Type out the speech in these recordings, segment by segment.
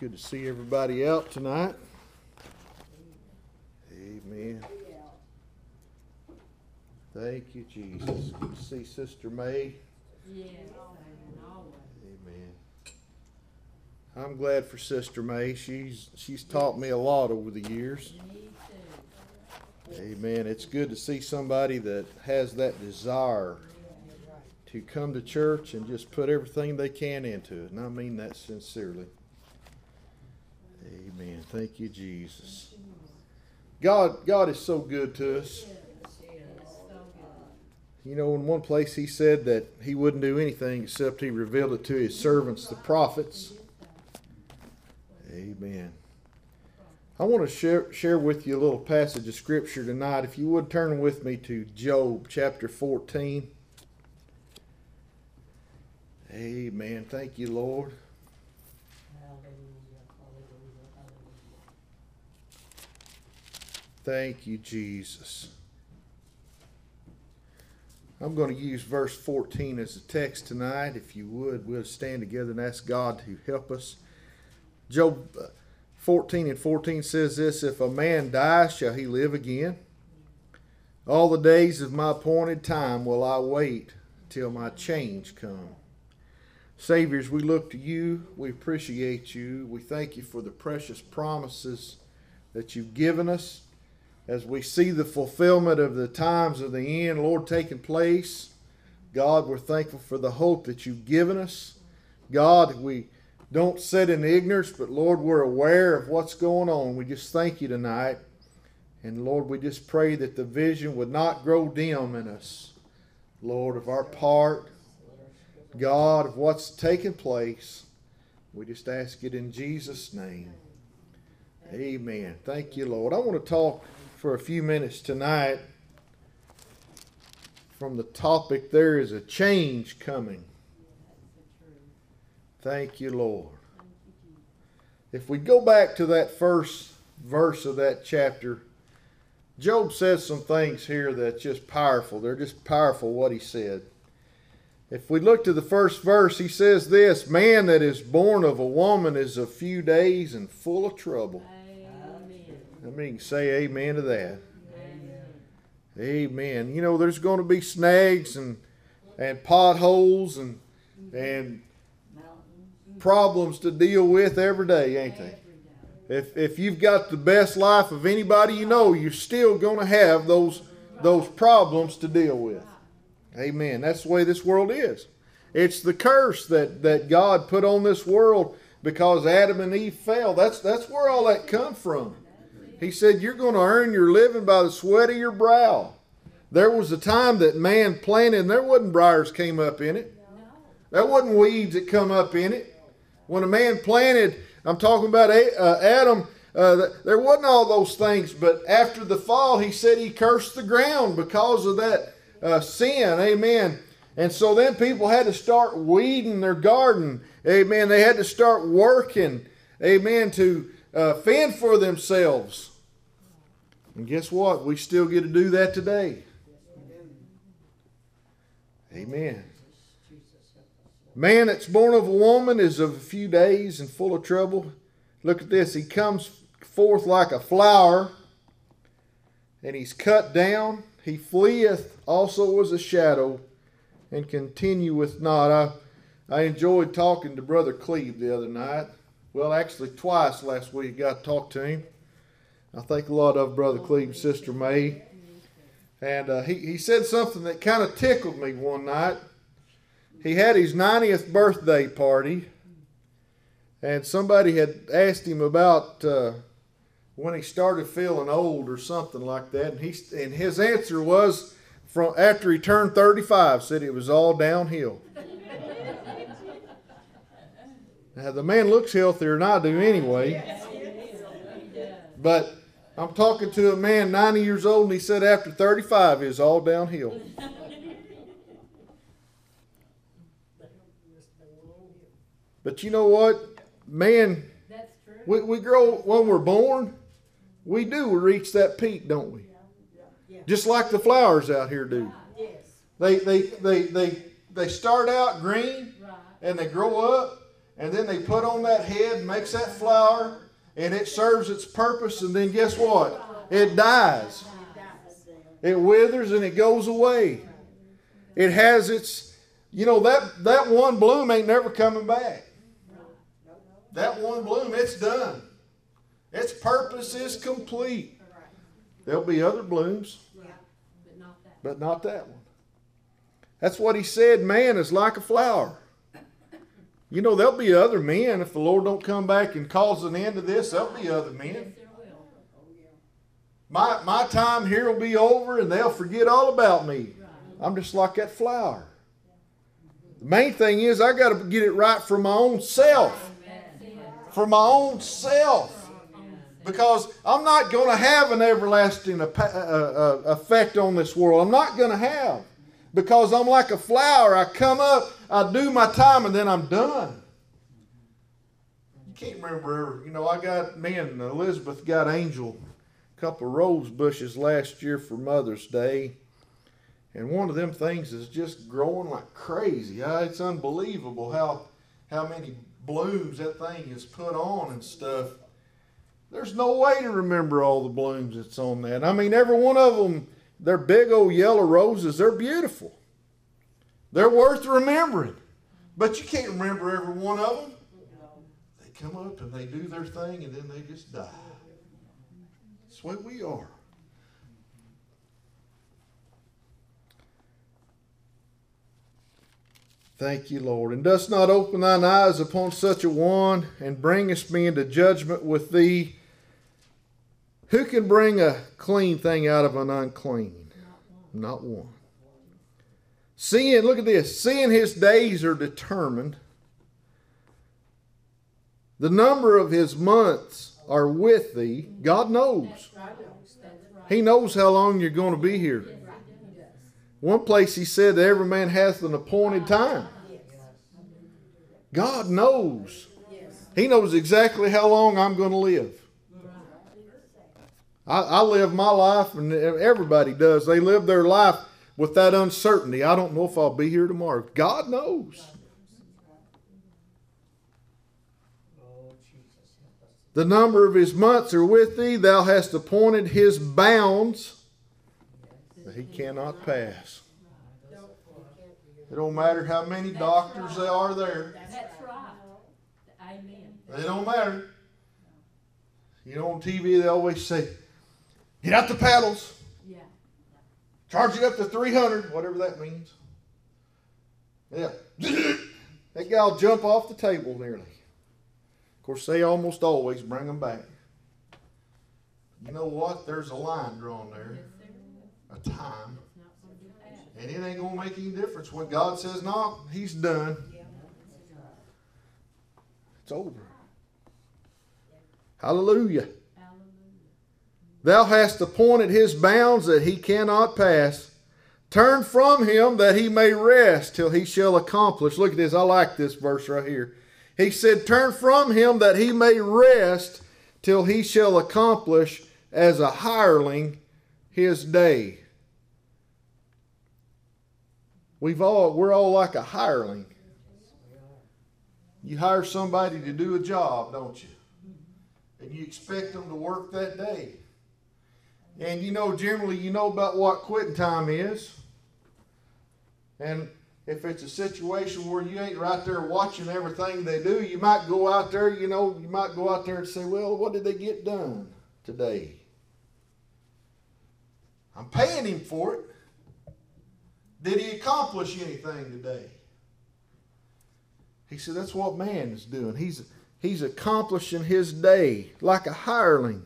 Good to see everybody out tonight. Amen. Thank you, Jesus. Good to see Sister May. Yes, Amen. I'm glad for Sister May. She's she's taught me a lot over the years. Amen. It's good to see somebody that has that desire to come to church and just put everything they can into it. And I mean that sincerely. Amen. Thank you, Jesus. God, God is so good to us. You know, in one place he said that he wouldn't do anything except he revealed it to his servants, the prophets. Amen. I want to share, share with you a little passage of scripture tonight. If you would turn with me to Job chapter 14. Amen. Thank you, Lord. Thank you, Jesus. I'm going to use verse 14 as a text tonight. If you would, we'll stand together and ask God to help us. Job uh, 14 and 14 says this If a man die, shall he live again? All the days of my appointed time will I wait till my change come. Saviors, we look to you. We appreciate you. We thank you for the precious promises that you've given us as we see the fulfillment of the times of the end, Lord, taking place. God, we're thankful for the hope that you've given us. God, we don't sit in ignorance, but Lord, we're aware of what's going on. We just thank you tonight. And Lord, we just pray that the vision would not grow dim in us, Lord, of our part, God, of what's taking place. We just ask it in Jesus' name. Amen. Thank you, Lord. I want to talk for a few minutes tonight from the topic there is a change coming. Thank you, Lord. If we go back to that first verse of that chapter, Job says some things here that's just powerful. They're just powerful what he said. If we look to the first verse, he says this Man that is born of a woman is a few days and full of trouble. I mean, say amen to that. Amen. Amen. You know, there's going to be snags and and potholes and and problems to deal with every day, ain't they? If if you've got the best life of anybody you know, you're still going to have those those problems to deal with. Amen. That's the way this world is. It's the curse that that God put on this world because Adam and Eve fell. That's that's where all that come from. He said, You're going to earn your living by the sweat of your brow. There was a time that man planted, and there wasn't briars came up in it. There wasn't weeds that come up in it. When a man planted, I'm talking about uh, Adam, uh, there wasn't all those things. But after the fall, he said he cursed the ground because of that uh, sin. Amen. And so then people had to start weeding their garden. Amen. They had to start working. Amen. To uh, fend for themselves. And guess what? We still get to do that today. Amen. Man that's born of a woman is of a few days and full of trouble. Look at this. He comes forth like a flower, and he's cut down. He fleeth also as a shadow, and continueth not. I, I enjoyed talking to Brother Cleve the other night. Well, actually, twice last week got to talk to him. I think a lot of Brother Cleve's sister May. And uh, he, he said something that kind of tickled me one night. He had his 90th birthday party, and somebody had asked him about uh, when he started feeling old or something like that. And, he, and his answer was from after he turned 35, said it was all downhill. Now, the man looks healthier than I do anyway. But I'm talking to a man 90 years old, and he said after 35 is all downhill. But you know what? Man, we, we grow when we're born, we do reach that peak, don't we? Just like the flowers out here do. They they they they they start out green and they grow up and then they put on that head, makes that flower, and it serves its purpose, and then guess what? It dies. It withers and it goes away. It has its, you know, that, that one bloom ain't never coming back. That one bloom, it's done. Its purpose is complete. There'll be other blooms, But not that. but not that one. That's what he said. Man is like a flower. You know, there'll be other men if the Lord don't come back and cause an end to this. There'll be other men. Yes, there will. My my time here will be over, and they'll forget all about me. I'm just like that flower. The main thing is I got to get it right for my own self. For my own self. Because I'm not going to have an everlasting uh, uh, effect on this world. I'm not going to have. Because I'm like a flower. I come up, I do my time, and then I'm done. You can't remember, you know, I got, me and Elizabeth got Angel a couple of rose bushes last year for Mother's Day. And one of them things is just growing like crazy. It's unbelievable how how many blooms that thing is put on and stuff. There's no way to remember all the blooms that's on that. I mean, every one of them, they're big old yellow roses. They're beautiful. They're worth remembering. But you can't remember every one of them. They come up and they do their thing and then they just die. That's way we are. Thank you, Lord. And dost not open thine eyes upon such a one, and bringest me into judgment with thee. Who can bring a clean thing out of an unclean? Not one. Seeing, look at this, seeing his days are determined, the number of his months are with thee. God knows. He knows how long you're going to be here. One place he said that every man hath an appointed time. God knows. He knows exactly how long I'm going to live. I, I live my life, and everybody does. They live their life with that uncertainty. I don't know if I'll be here tomorrow. God knows. Jesus, help us. The number of his months are with thee. Thou hast appointed his bounds that he cannot pass. It don't matter how many doctors there are there. That's right. Amen. They don't matter. You know, on TV they always say, "Get out the paddles, Yeah. charge it up to 300, whatever that means." Yeah, that guy will jump off the table nearly. Of course, they almost always bring them back. You know what? There's a line drawn there, Yes, there is. a time, It's not going to be passed. and it ain't gonna make any difference when God says no. He's done. It's over. Hallelujah. Thou hast appointed his bounds that he cannot pass. Turn from him that he may rest till he shall accomplish. Look at this. I like this verse right here. He said, Turn from him that he may rest till he shall accomplish as a hireling his day. We've all we're all like a hireling. You hire somebody to do a job, don't you? And you expect them to work that day. And you know, generally, you know about what quitting time is. And if it's a situation where you ain't right there watching everything they do, you might go out there, you know, you might go out there and say, well, what did they get done today? I'm paying him for it. Did he accomplish anything today? He said, that's what man is doing. He's, he's accomplishing his day like a hireling.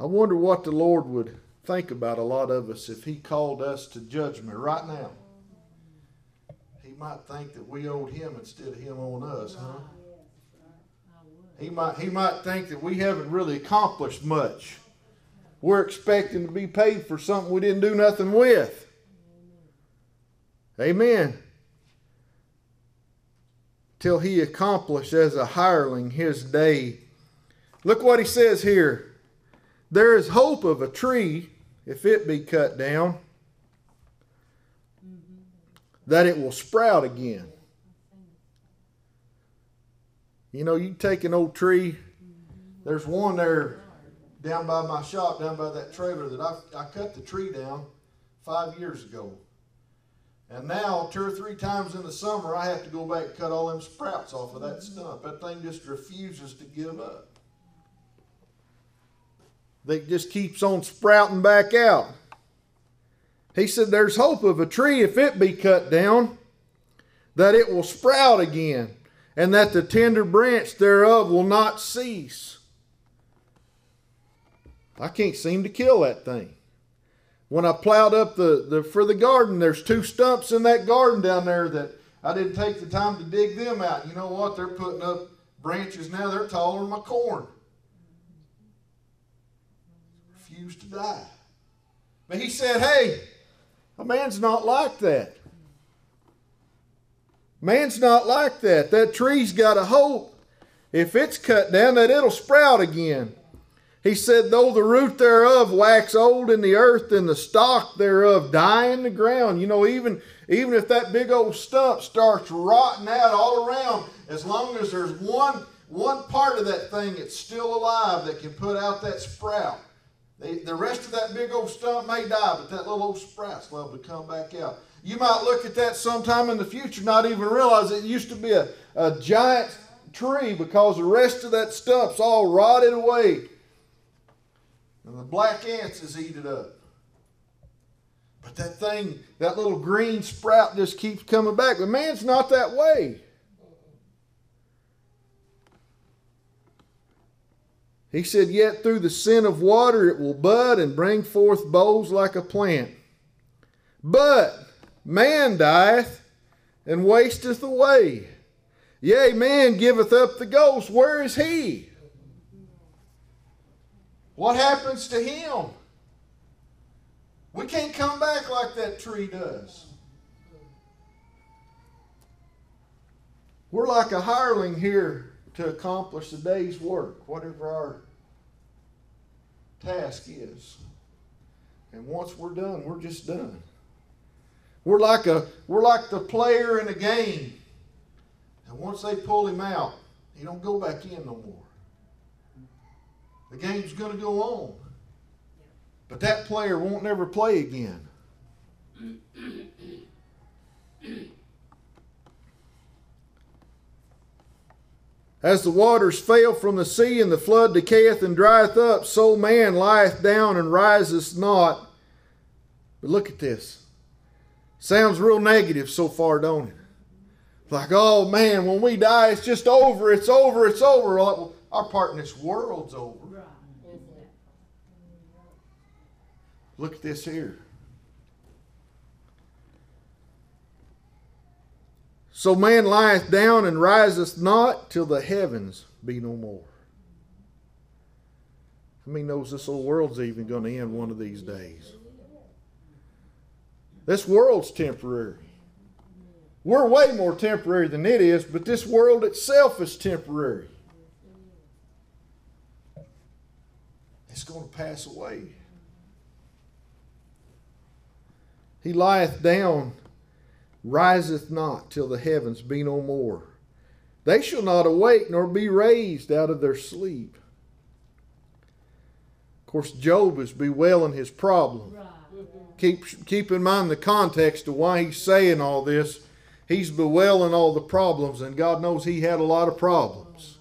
I wonder what the Lord would think about a lot of us if He called us to judgment right now. He might think that we owed Him instead of Him on us, huh? He might, he might think that we haven't really accomplished much. We're expecting to be paid for something we didn't do nothing with. Amen. Till he accomplished as a hireling his day. Look what he says here. There is hope of a tree, if it be cut down, that it will sprout again. You know, you take an old tree. There's one there down by my shop, down by that trailer that I, I cut the tree down five years ago. And now, two or three times in the summer, I have to go back and cut all them sprouts off of that stump. That thing just refuses to give up. They just keeps on sprouting back out. He said, There's hope of a tree if it be cut down, that it will sprout again, and that the tender branch thereof will not cease. I can't seem to kill that thing. When I plowed up the, the for the garden, there's two stumps in that garden down there that I didn't take the time to dig them out. You know what? They're putting up branches now, they're taller than my corn. Refuse to die. But he said, Hey, a man's not like that. Man's not like that. That tree's got a hope. If it's cut down, that it'll sprout again. He said, Though the root thereof wax old in the earth, and the stock thereof die in the ground. You know, even, even if that big old stump starts rotting out all around, as long as there's one, one part of that thing that's still alive that can put out that sprout. The, the rest of that big old stump may die, but that little old sprout's liable to come back out. You might look at that sometime in the future, not even realize it used to be a, a giant tree because the rest of that stump's all rotted away. And the black ants has eat it up. But that thing, that little green sprout just keeps coming back. But man's not that way. He said, Yet through the sin of water it will bud and bring forth boughs like a plant. But man dieth and wasteth away. Yea, man giveth up the ghost. Where is he? What happens to him? We can't come back like that tree does. We're like a hireling here to accomplish the day's work, whatever our task is. And once we're done, we're just done. We're like a we're like the player in a game. And once they pull him out, he don't go back in no more. The game's going to go on. But that player won't never play again. As the waters fail from the sea and the flood decayeth and drieth up, so man lieth down and riseth not. But look at this. Sounds real negative so far, don't it? Like, oh man, when we die, it's just over, it's over, it's over. Our part in this world's over. Right. Isn't it? Look at this here. So man lieth down and riseth not till the heavens be no more. How many knows this old world's even going to end one of these days? This world's temporary. We're way more temporary than it is, but this world itself is temporary. It's going to pass away. He lieth down, riseth not till the heavens be no more. They shall not awake nor be raised out of their sleep. Of course, Job is bewailing his problem. Right. Keep, keep in mind the context of why he's saying all this. He's bewailing all the problems, and God knows he had a lot of problems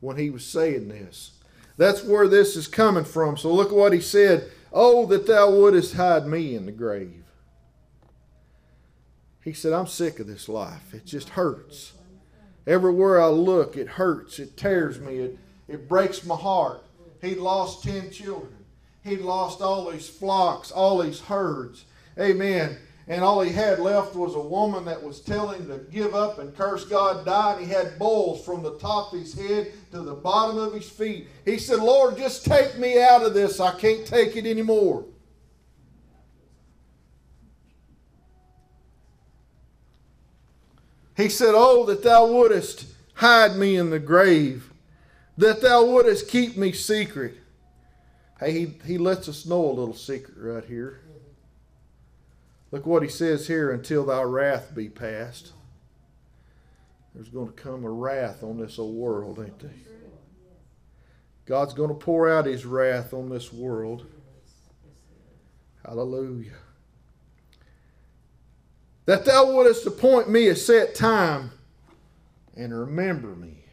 when he was saying this. That's where this is coming from. So look at what he said. Oh, that thou wouldest hide me in the grave. He said, I'm sick of this life. It just hurts. Everywhere I look, it hurts. It tears me. It, it breaks my heart. He lost 10 children. He lost all these flocks, all these herds. Amen. And all he had left was a woman that was telling him to give up and curse God, die. And he had bulls from the top of his head to the bottom of his feet. He said, Lord, just take me out of this. I can't take it anymore. He said, Oh, that thou wouldest hide me in the grave, that thou wouldest keep me secret. Hey, he, he lets us know a little secret right here. Look what he says here until thy wrath be past. there's going to come a wrath on this old world, ain't there? God's going to pour out his wrath on this world. Hallelujah. That thou wouldest appoint me a set time and remember me.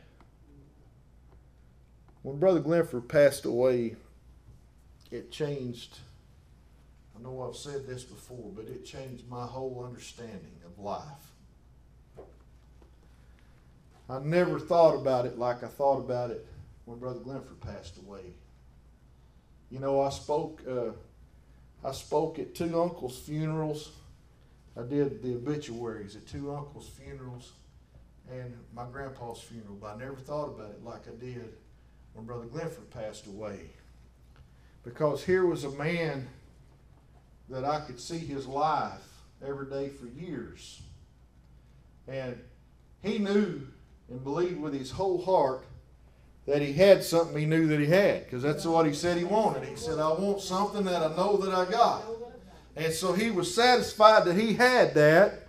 When Brother Glenford passed away, it changed. I know I've said this before, but it changed my whole understanding of life. I never thought about it like I thought about it when Brother Glenford passed away. You know, I spoke. Uh, I spoke at two uncles' funerals. I did the obituaries at two uncles' funerals and my grandpa's funeral, but I never thought about it like I did when Brother Glenford passed away. Because here was a man that I could see his life every day for years. And he knew and believed with his whole heart that he had something he knew that he had because that's what he said he wanted. He said, I want something that I know that I got. And so he was satisfied that he had that.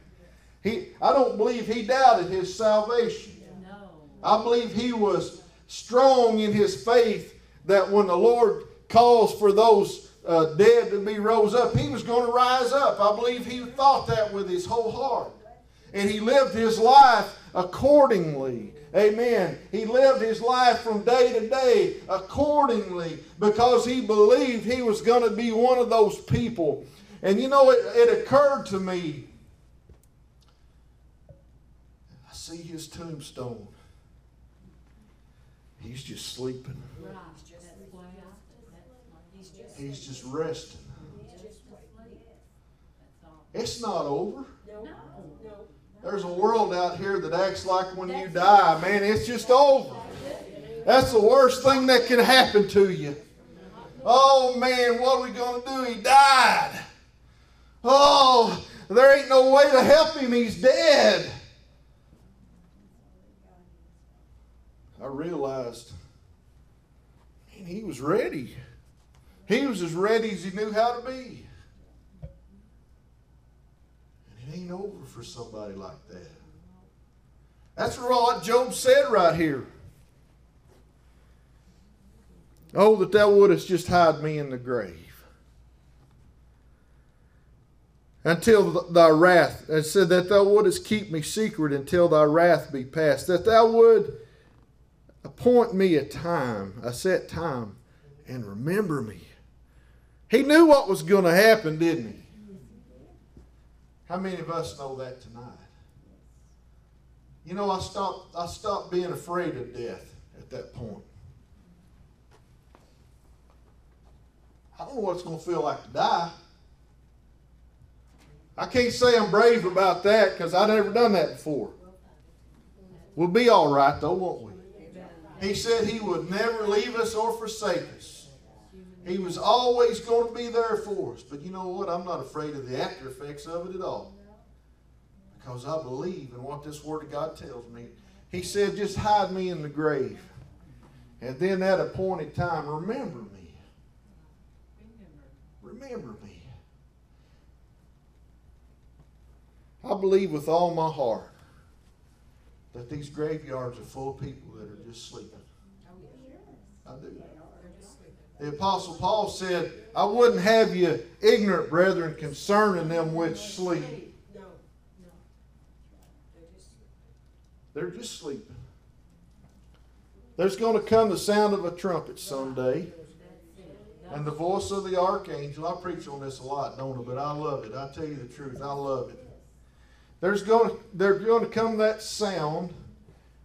He, I don't believe he doubted his salvation. No. I believe he was strong in his faith that when the Lord calls for those uh, dead to be rose up, he was going to rise up. I believe he thought that with his whole heart. And he lived his life accordingly. Amen. He lived his life from day to day accordingly because he believed he was going to be one of those people. And you know, it, it occurred to me. I see his tombstone. He's just sleeping. He's just, resting. It's not over. There's a world out here that acts like when you die, man, it's just over. That's the worst thing that can happen to you. Oh man, what are we going to do? He died. Oh, there ain't no way to help him. He's dead. I realized, man, he was ready. He was as ready as he knew how to be. And it ain't over for somebody like that. That's what Job said right here. Oh, that thou wouldest just hide me in the grave. Until thy wrath, and said that thou wouldest keep me secret until thy wrath be past, that thou would appoint me a time, a set time, and remember me. He knew what was going to happen, didn't he? How many of us know that tonight? You know, I stopped, I stopped being afraid of death at that point. I don't know what it's going to feel like to die. I can't say I'm brave about that because I've never done that before. We'll be all right, though, won't we? He said he would never leave us or forsake us. He was always going to be there for us. But you know what? I'm not afraid of the after effects of it at all. Because I believe in what this Word of God tells me. He said, just hide me in the grave. And then at appointed time, remember me. Remember me. I believe with all my heart that these graveyards are full of people that are just sleeping. I do. The Apostle Paul said, I wouldn't have you ignorant, brethren, concerning them which sleep. They're just sleeping. There's going to come the sound of a trumpet someday. And the voice of the archangel. I preach on this a lot, don't I? But I love it. I tell you the truth. I love it. There's going to, there's going to come that sound,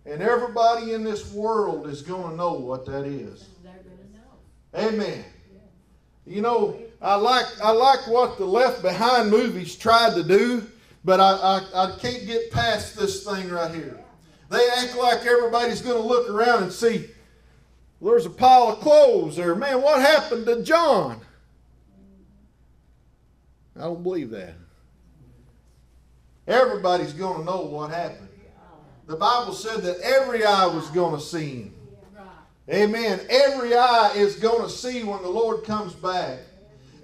and everybody in this world is going to know what that is. Amen. You know, I like I like what the Left Behind movies tried to do, but I, I, I can't get past this thing right here. They act like everybody's going to look around and see, there's a pile of clothes there. Man, what happened to John? I don't believe that. Everybody's going to know what happened. The Bible said that every eye was going to see him. Amen. Every eye is going to see when the Lord comes back.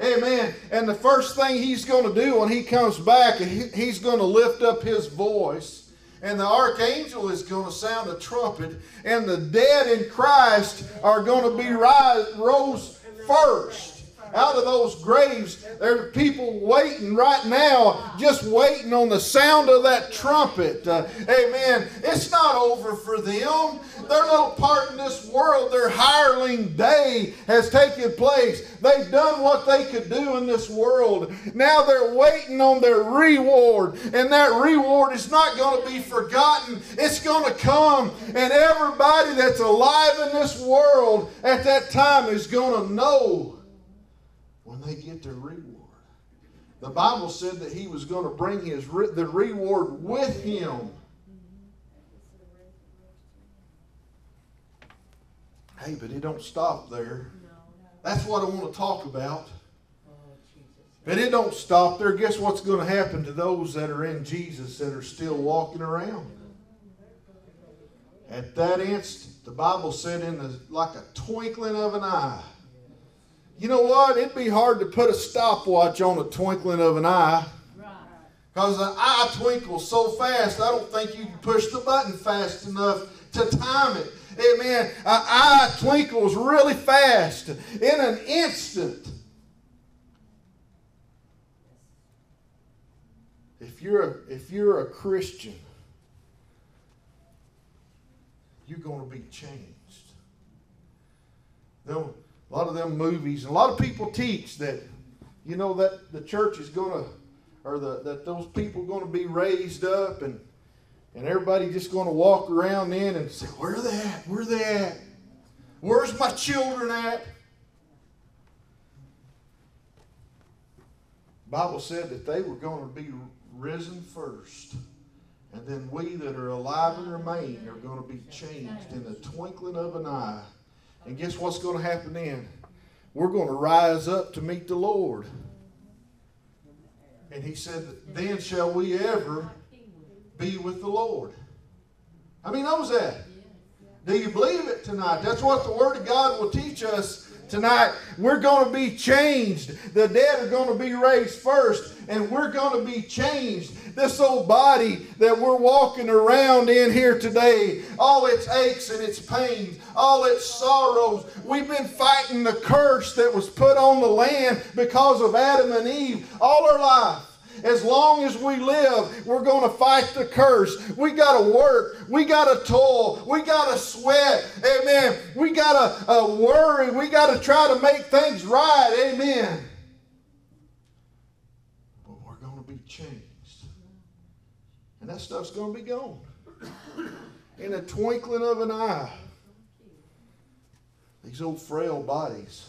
Amen. And the first thing he's going to do when he comes back, he's going to lift up his voice and the archangel is going to sound a trumpet, and the dead in Christ are going to be rise, rose first out of those graves. There are people waiting right now, just waiting on the sound of that trumpet. Uh, amen. It's not over for them. Their little part in this world, their hireling day has taken place. They've done what they could do in this world. Now they're waiting on their reward, and that reward is not going to be forgotten. It's going to come, and everybody that's alive in this world at that time is going to know when they get their reward. The Bible said that he was going to bring his re- the reward with him. Hey, but it don't stop there. That's what I want to talk about. But it don't stop there. Guess what's going to happen to those that are in Jesus that are still walking around? At that instant, the Bible said in the like a twinkling of an eye. You know what? It'd be hard to put a stopwatch on a twinkling of an eye. Right. Because the eye twinkles so fast, I don't think you can push the button fast enough to time it. Amen. An eye twinkles really fast in an instant. If you're a, if you're a Christian, you're going to be changed. Them, a lot of them movies, and a lot of people teach that, you know, that the church is going to, or the, that those people are going to be raised up, and and everybody just going to walk around in and say, "Where are they at? Where are they at? Where's my children at?" Bible said that they were going to be risen first. And then we that are alive and remain are going to be changed in the twinkling of an eye. And guess what's going to happen then? We're going to rise up to meet the Lord. And he said, Then shall we ever be with the Lord. How many knows that? Do you believe it tonight? That's what the Word of God will teach us tonight. We're going to be changed. The dead are going to be raised first, and we're going to be changed. This old body that we're walking around in here today, all its aches and its pains, all its sorrows, we've been fighting the curse that was put on the land because of Adam and Eve all our life. As long as we live, we're going to fight the curse. We got to work. We got to toil. We got to sweat. Amen. We got to uh, worry. We got to try to make things right. Amen. But we're going to be changed. That stuff's going to be gone. In a twinkling of an eye, these old frail bodies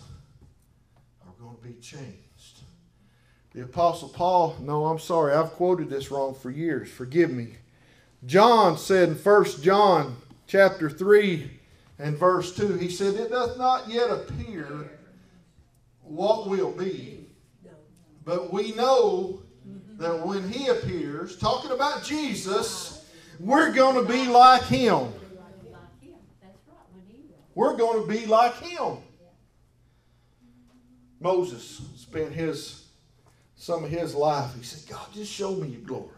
are going to be changed. The Apostle Paul, no, I'm sorry, I've quoted this wrong for years. Forgive me. John said in 1 John chapter 3 and verse 2, he said, It doth not yet appear what will be, but we know that when he appears, talking about Jesus, we're going to be like him. We're going to be like him. Moses spent his some of his life. He said, God, just show me your glory.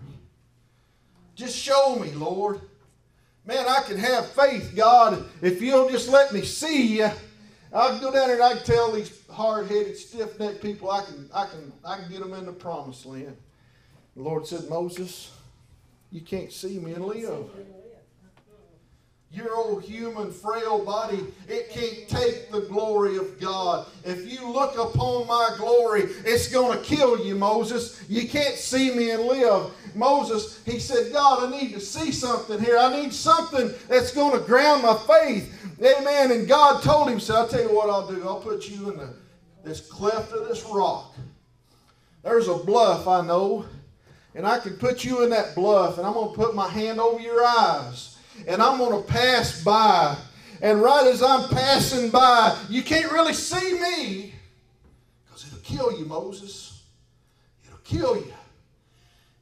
Just show me, Lord. Man, I can have faith, God, if you'll just let me see you. I can go down there and I can tell these hard-headed, stiff-necked people I can, I can, I can get them in the promised land. The Lord said, Moses, you can't see me and live. Your old human, frail body, it can't take the glory of God. If you look upon my glory, it's going to kill you, Moses. You can't see me and live. Moses, he said, God, I need to see something here. I need something that's going to ground my faith. Amen. And God told him, so I'll tell you what I'll do. I'll put you in the, this cleft of this rock. There's a bluff I know, and I can put you in that bluff, and I'm going to put my hand over your eyes and I'm going to pass by. And right as I'm passing by, you can't really see me because it'll kill you, Moses. It'll kill you.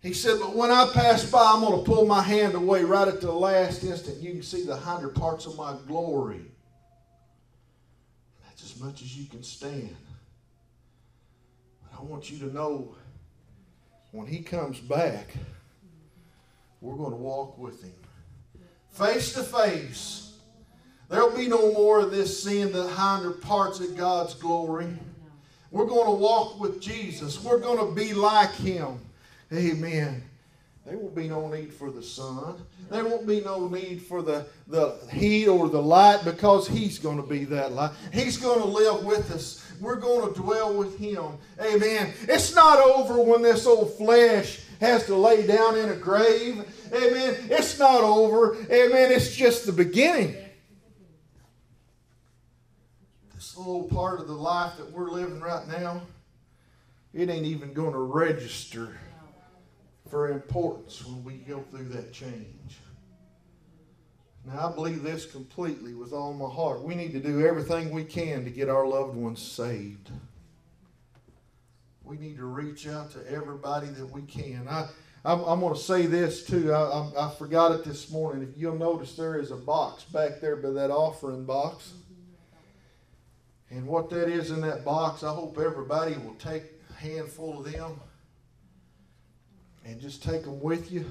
He said, but when I pass by, I'm going to pull my hand away right at the last instant. You can see the hinder parts of my glory. That's as much as you can stand. But I want you to know when he comes back, we're going to walk with Him. Face to face. There'll be no more of this seeing the hinder parts of God's glory. We're going to walk with Jesus. We're going to be like Him. Amen. There won't be no need for the sun. There won't be no need for the, the heat or the light because He's going to be that light. He's going to live with us. We're going to dwell with Him. Amen. It's not over when this old flesh has to lay down in a grave. Amen. It's not over. Amen. It's just the beginning. This little part of the life that we're living right now, it ain't even going to register for importance when we go through that change. Now, I believe this completely with all my heart. We need to do everything we can to get our loved ones saved. We need to reach out to everybody that we can. I, I'm, I'm going to say this too. I, I, I forgot it this morning. If you'll notice, there is a box back there by that offering box. And what that is in that box, I hope everybody will take a handful of them and just take them with you.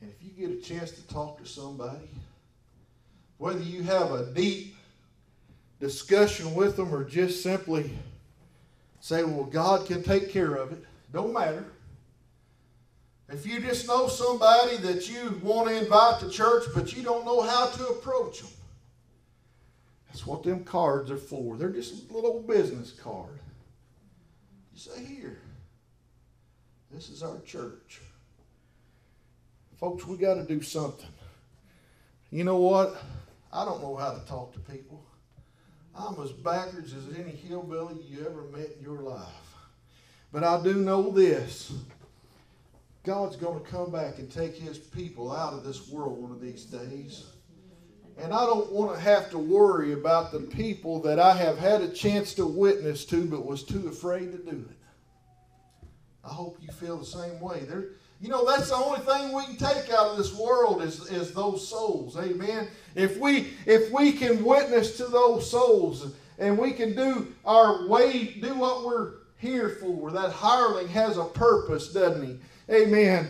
And if you get a chance to talk to somebody, whether you have a deep discussion with them or just simply say, well, God can take care of it, don't matter. If you just know somebody that you want to invite to church, but you don't know how to approach them, that's what them cards are for. They're just a little business card. You say, here, this is our church. Folks, we got to do something. You know what? I don't know how to talk to people. I'm as backwards as any hillbilly you ever met in your life. But I do know this God's going to come back and take his people out of this world one of these days. And I don't want to have to worry about the people that I have had a chance to witness to but was too afraid to do it. I hope you feel the same way. There, you know, that's the only thing we can take out of this world is, is those souls. Amen. If we if we can witness to those souls and we can do our way, do what we're here for, that hireling has a purpose, doesn't he? Amen.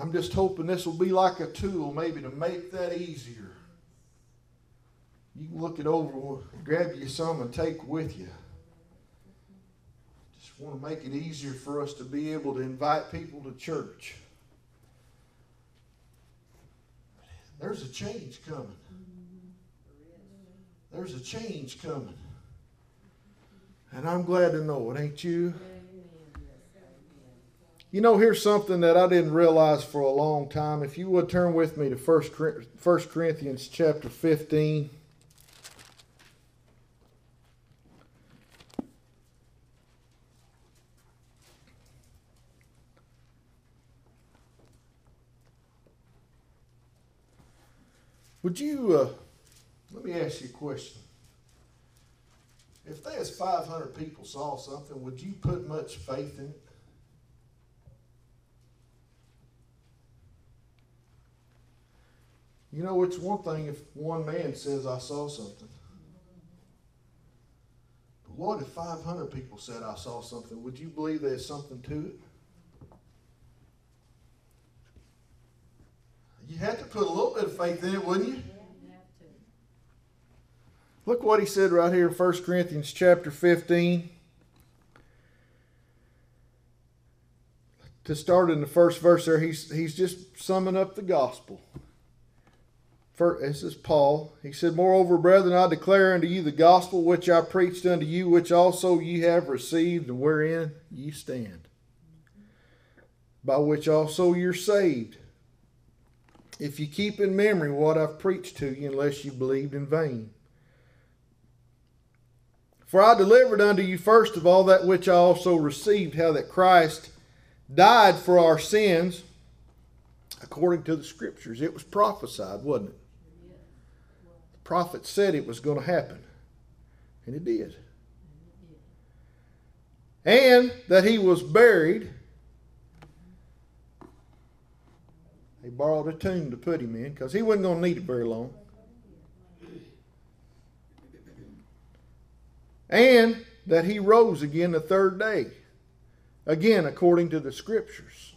I'm just hoping this will be like a tool maybe to make that easier. You can look it over, grab you some and take with you want to make it easier for us to be able to invite people to church. There's a change coming. There's a change coming. And I'm glad to know it, ain't you? You know, here's something that I didn't realize for a long time. If you would turn with me to 1 Corinthians chapter 15. Would you, uh, let me ask you a question. If there's 500 people saw something, would you put much faith in it? You know, it's one thing if one man says, I saw something. But what if 500 people said, I saw something? Would you believe there's something to it? You had to put a little bit of faith in it, wouldn't you? Look what he said right here in 1 Corinthians chapter 15. To start in the first verse there, he's, he's just summing up the gospel. For, this is Paul. He said, Moreover, brethren, I declare unto you the gospel which I preached unto you, which also ye have received, and wherein ye stand, by which also you're saved if you keep in memory what I've preached to you, unless you believed in vain. For I delivered unto you first of all that which I also received, how that Christ died for our sins according to the Scriptures. It was prophesied, wasn't it? The prophet said it was going to happen, and it did. And that he was buried They borrowed a tomb to put him in because he wasn't going to need it very long. And that he rose again the third day, again according to the scriptures.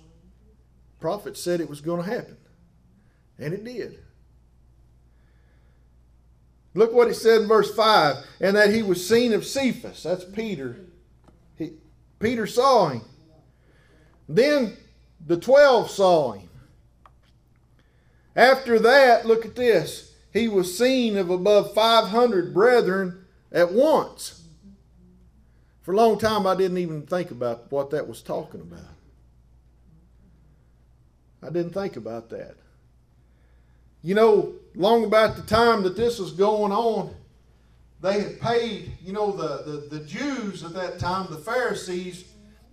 prophet said it was going to happen. And it did. Look what it said in verse 5 and that he was seen of Cephas. That's Peter. He, Peter saw him. Then the 12 saw him. After that, look at this. He was seen of above 500 brethren at once. For a long time, I didn't even think about what that was talking about. I didn't think about that. You know, long about the time that this was going on, they had paid, you know, the, the, the Jews at that time, the Pharisees,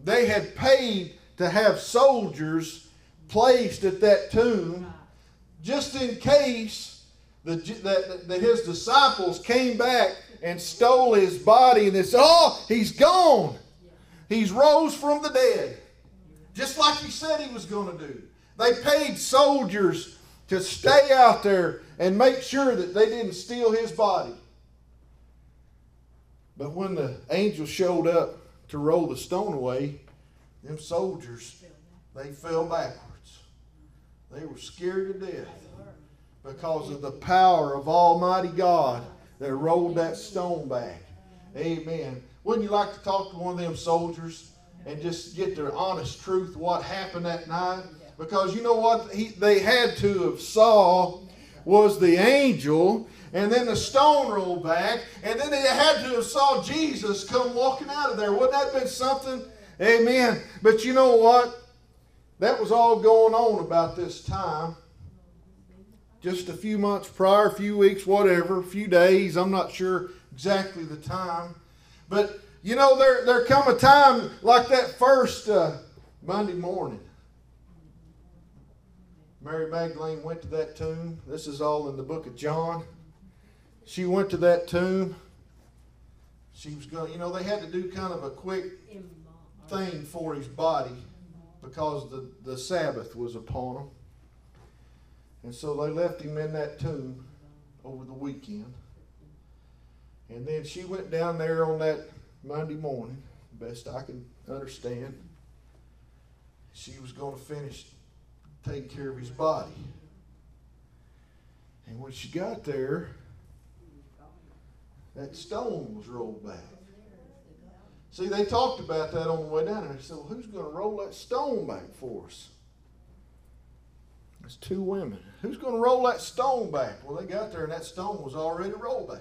they had paid to have soldiers placed at that tomb just in case the, that, his disciples came back and stole his body and they said, Oh, he's gone. He's rose from the dead. Just like he said he was going to do. They paid soldiers to stay out there and make sure that they didn't steal his body. But when the angel showed up to roll the stone away, them soldiers, they fell backwards. They were scared to death because of the power of Almighty God that rolled that stone back. Amen. Wouldn't you like to talk to one of them soldiers and just get their honest truth what happened that night? Because you know what he, they had to have saw was the angel and then the stone rolled back and then they had to have saw Jesus come walking out of there. Wouldn't that have been something? Amen. But you know what? That was all going on about this time. Just a few months prior, a few weeks, whatever, a few days. I'm not sure exactly the time. But you know, there there come a time like that first uh, Monday morning. Mary Magdalene went to that tomb. This is all in the book of John. She went to that tomb. She was going, you know, they had to do kind of a quick thing for his body because the, the Sabbath was upon him. And so they left him in that tomb over the weekend. And then she went down there on that Monday morning, best I can understand. She was going to finish taking care of his body. And when she got there, that stone was rolled back. See, they talked about that on the way down there. They said, well, who's going to roll that stone back for us? It's two women. Who's going to roll that stone back? Well, they got there and that stone was already rolled back.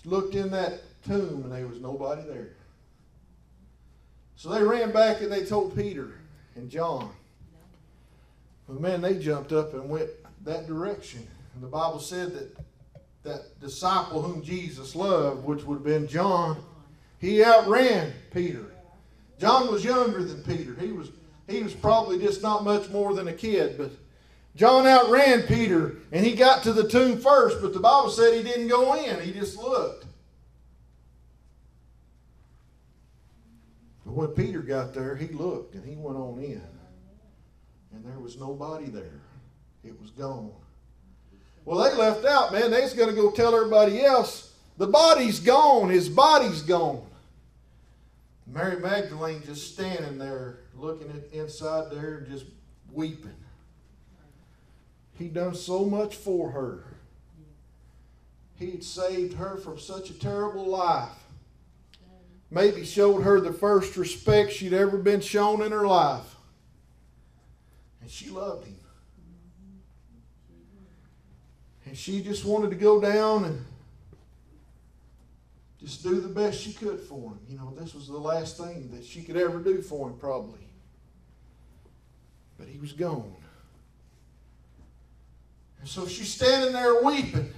She looked in that tomb and there was nobody there. So they ran back and they told Peter and John. But man, they jumped up and went that direction. And the Bible said that that disciple whom Jesus loved, which would have been John, he outran Peter. John was younger than Peter. He was he was probably just not much more than a kid, but John outran Peter and he got to the tomb first, but the Bible said he didn't go in. He just looked. But when Peter got there, he looked and he went on in. And there was nobody there. It was gone. Well, they left out, man. They's going to go tell everybody else, the body's gone. His body's gone. Mary Magdalene just standing there looking at inside there and just weeping. He done so much for her. He'd saved her from such a terrible life. Maybe showed her the first respect she'd ever been shown in her life. And she loved him. And she just wanted to go down and just do the best she could for him. You know, this was the last thing that she could ever do for him, probably. But he was gone. And so she's standing there weeping.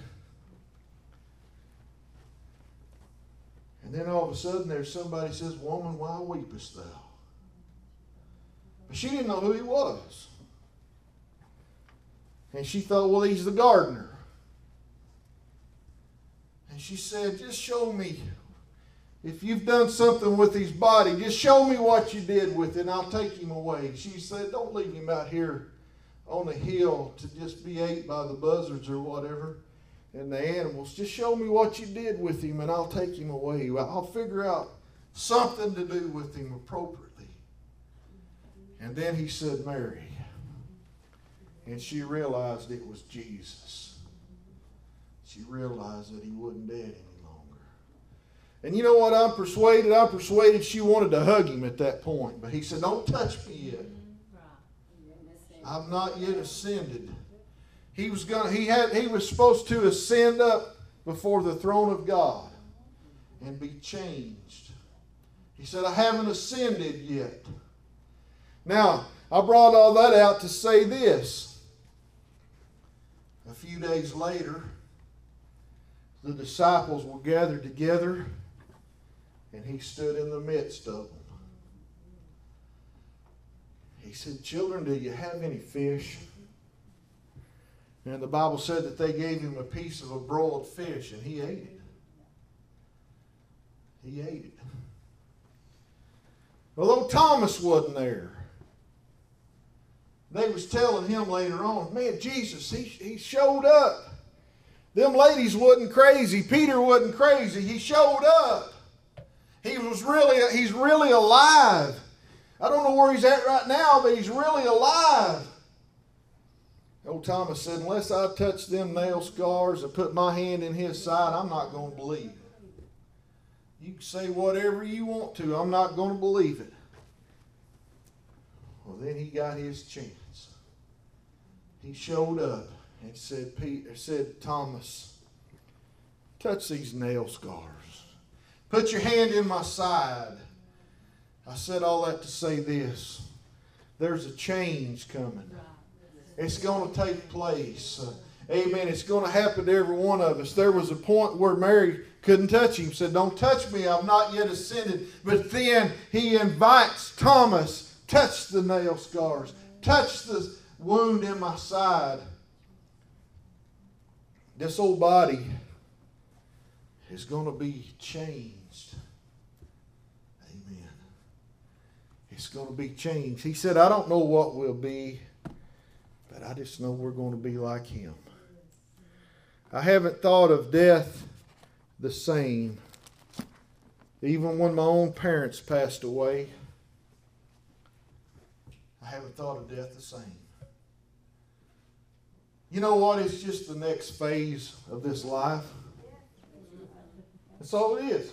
And then all of a sudden there's somebody says, Woman, why weepest thou? But she didn't know who he was. And she thought, well, he's the gardener. And she said, Just show me. If you've done something with his body, just show me what you did with it, and I'll take him away. She said, Don't leave him out here on the hill to just be ate by the buzzards or whatever and the animals. Just show me what you did with him, and I'll take him away. I'll figure out something to do with him appropriately. And then he said, Mary. And she realized it was Jesus. She realized that he wasn't dead any longer. And you know what? I'm persuaded. I'm persuaded she wanted to hug him at that point. But he said, Don't touch me yet. Mm-hmm. I've not yet ascended. He was gonna he had he was supposed to ascend up before the throne of God and be changed. He said, I haven't ascended yet. Now, I brought all that out to say this. A few days later, the disciples were gathered together, and he stood in the midst of them. He said, Children, do you have any fish? And the Bible said that they gave him a piece of a broiled fish, and he ate it. He ate it. Although Thomas wasn't there, they was telling him later on, man, Jesus, he, he showed up. Them ladies wasn't crazy. Peter wasn't crazy. He showed up. He was really, he's really alive. I don't know where he's at right now, but he's really alive. Old Thomas said, unless I touch them nail scars and put my hand in his side, I'm not going to believe. You can say whatever you want to. I'm not going to believe it. Well, then he got his chance. He showed up and said, Peter, said Thomas, touch these nail scars. Put your hand in my side. I said all that to say this. There's a change coming. It's going to take place. Uh, amen. It's going to happen to every one of us. There was a point where Mary couldn't touch him. Said, "Don't touch me. I've not yet ascended." But then he invites Thomas, "Touch the nail scars. Touch the wound in my side." This old body is going to be changed. Amen. It's going to be changed. He said, "I don't know what we'll be." But I just know we're going to be like him. I haven't thought of death the same. Even when my own parents passed away, I haven't thought of death the same. You know what? It's just the next phase of this life. That's all it is.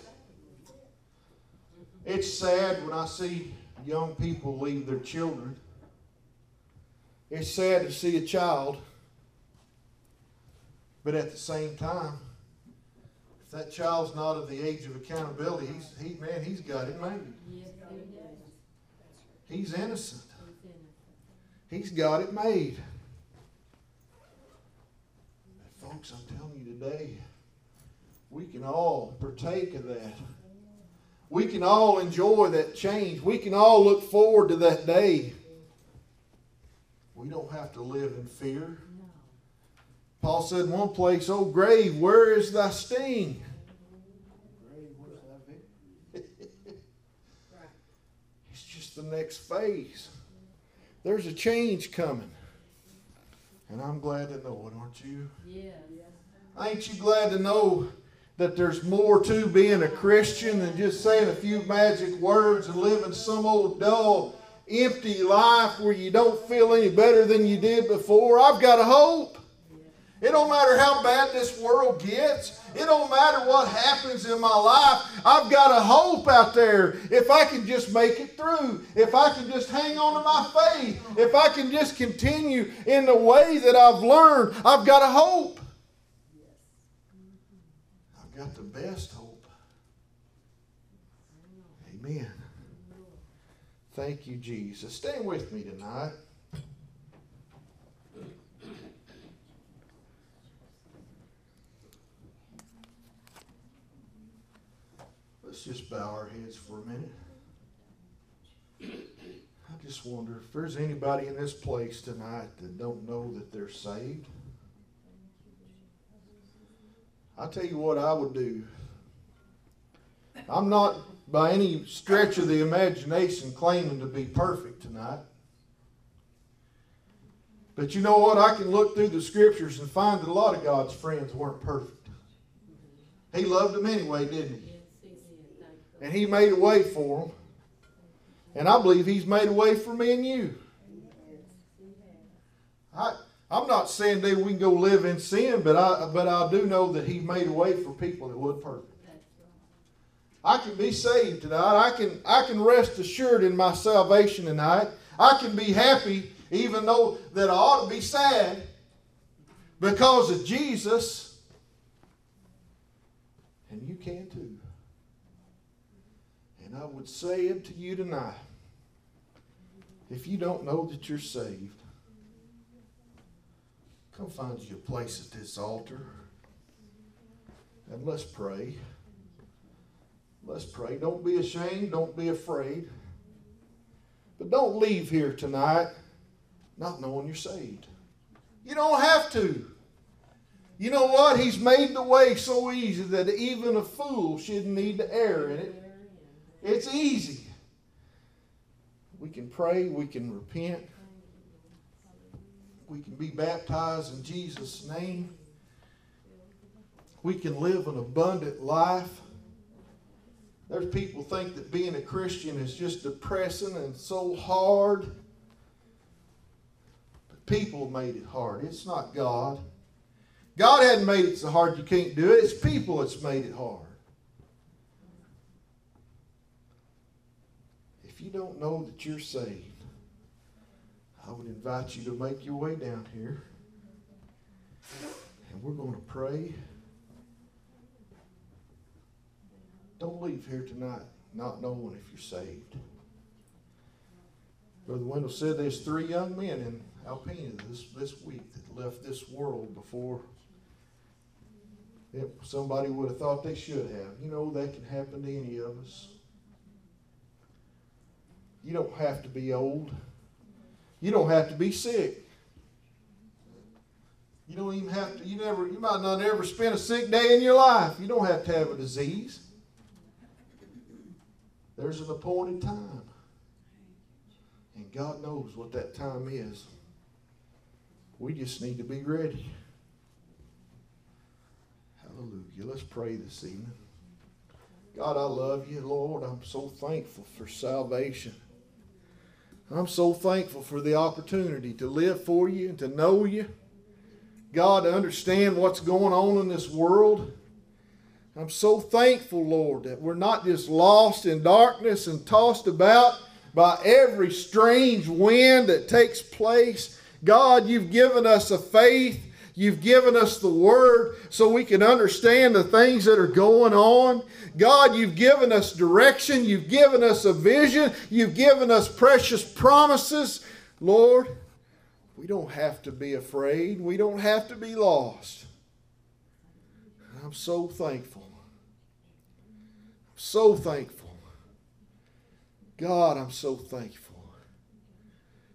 It's sad when I see young people leave their children. It's sad to see a child, but at the same time, if that child's not of the age of accountability, he's he man, he's got it made. He's innocent. He's got it made. But folks, I'm telling you today, we can all partake of that. We can all enjoy that change. We can all look forward to that day. We don't have to live in fear. Paul said in one place, Oh grave, where is thy sting? It's just the next phase. There's a change coming. And I'm glad to know it, aren't you? Yes. Ain't you glad to know that there's more to being a Christian than just saying a few magic words and living some old dull, empty life where you don't feel any better than you did before? I've got a hope. It don't matter how bad this world gets. It don't matter what happens in my life. I've got a hope out there. If I can just make it through, if I can just hang on to my faith, if I can just continue in the way that I've learned, I've got a hope. I've got the best hope. Amen. Thank you, Jesus. Stay with me tonight. Let's just bow our heads for a minute. I just wonder if there's anybody in this place tonight that don't know that they're saved. I tell you what I would do. I'm not by any stretch of the imagination claiming to be perfect tonight. But you know what? I can look through the scriptures and find that a lot of God's friends weren't perfect. He loved them anyway, didn't he? Yes, he did. Thank you. And he made a way for them. And I believe He's made a way for me and you. I, I'm not saying that we can go live in sin, but I, but I do know that He made a way for people that would perfect. I can be saved tonight. I can, I can rest assured in my salvation tonight. I can be happy even though that I ought to be sad because of Jesus. And you can too. I would say it to you tonight if you don't know that you're saved, come find you a place at this altar and let's pray. Let's pray. Don't be ashamed. Don't be afraid. But don't leave here tonight not knowing you're saved. You don't have to. You know what? He's made the way so easy that even a fool shouldn't need to err in it. It's easy. We can pray, we can repent, we can be baptized in Jesus' name, we can live an abundant life. There's people think that being a Christian is just depressing and so hard. But people made it hard. It's not God. God hadn't made it so hard you can't do it. It's people that's made it hard. If you don't know that you're saved, I would invite you to make your way down here. And we're going to pray. Don't leave here tonight not knowing if you're saved. Brother Wendell said there's three young men in Alpena this, this week that left this world before somebody would have thought they should have. You know, that can happen to any of us. You don't have to be old. You don't have to be sick. You don't even have to, you never, you might not ever spend a sick day in your life. You don't have to have a disease. There's an appointed time. And God knows what that time is. We just need to be ready. Hallelujah. Let's pray this evening. God, I love you, Lord. I'm so thankful for salvation. I'm so thankful for the opportunity to live for you and to know you. God, to understand what's going on in this world. I'm so thankful, Lord, that we're not just lost in darkness and tossed about by every strange wind that takes place. God, you've given us a faith. You've given us the word so we can understand the things that are going on. God, you've given us direction. You've given us a vision. You've given us precious promises. Lord, we don't have to be afraid. We don't have to be lost. I'm so thankful. I'm So thankful. God, I'm so thankful.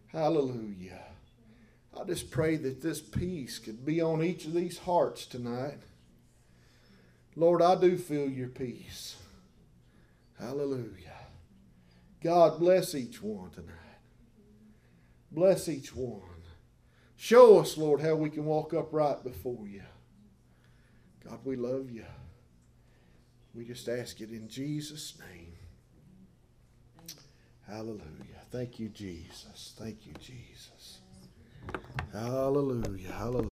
Hallelujah. I just pray that this peace could be on each of these hearts tonight. Lord, I do feel your peace. Hallelujah. God, bless each one tonight. Bless each one. Show us, Lord, how we can walk upright before you. God, we love you. We just ask it in Jesus' name. Hallelujah. Thank you, Jesus. Thank you, Jesus. Hallelujah. Hallelujah.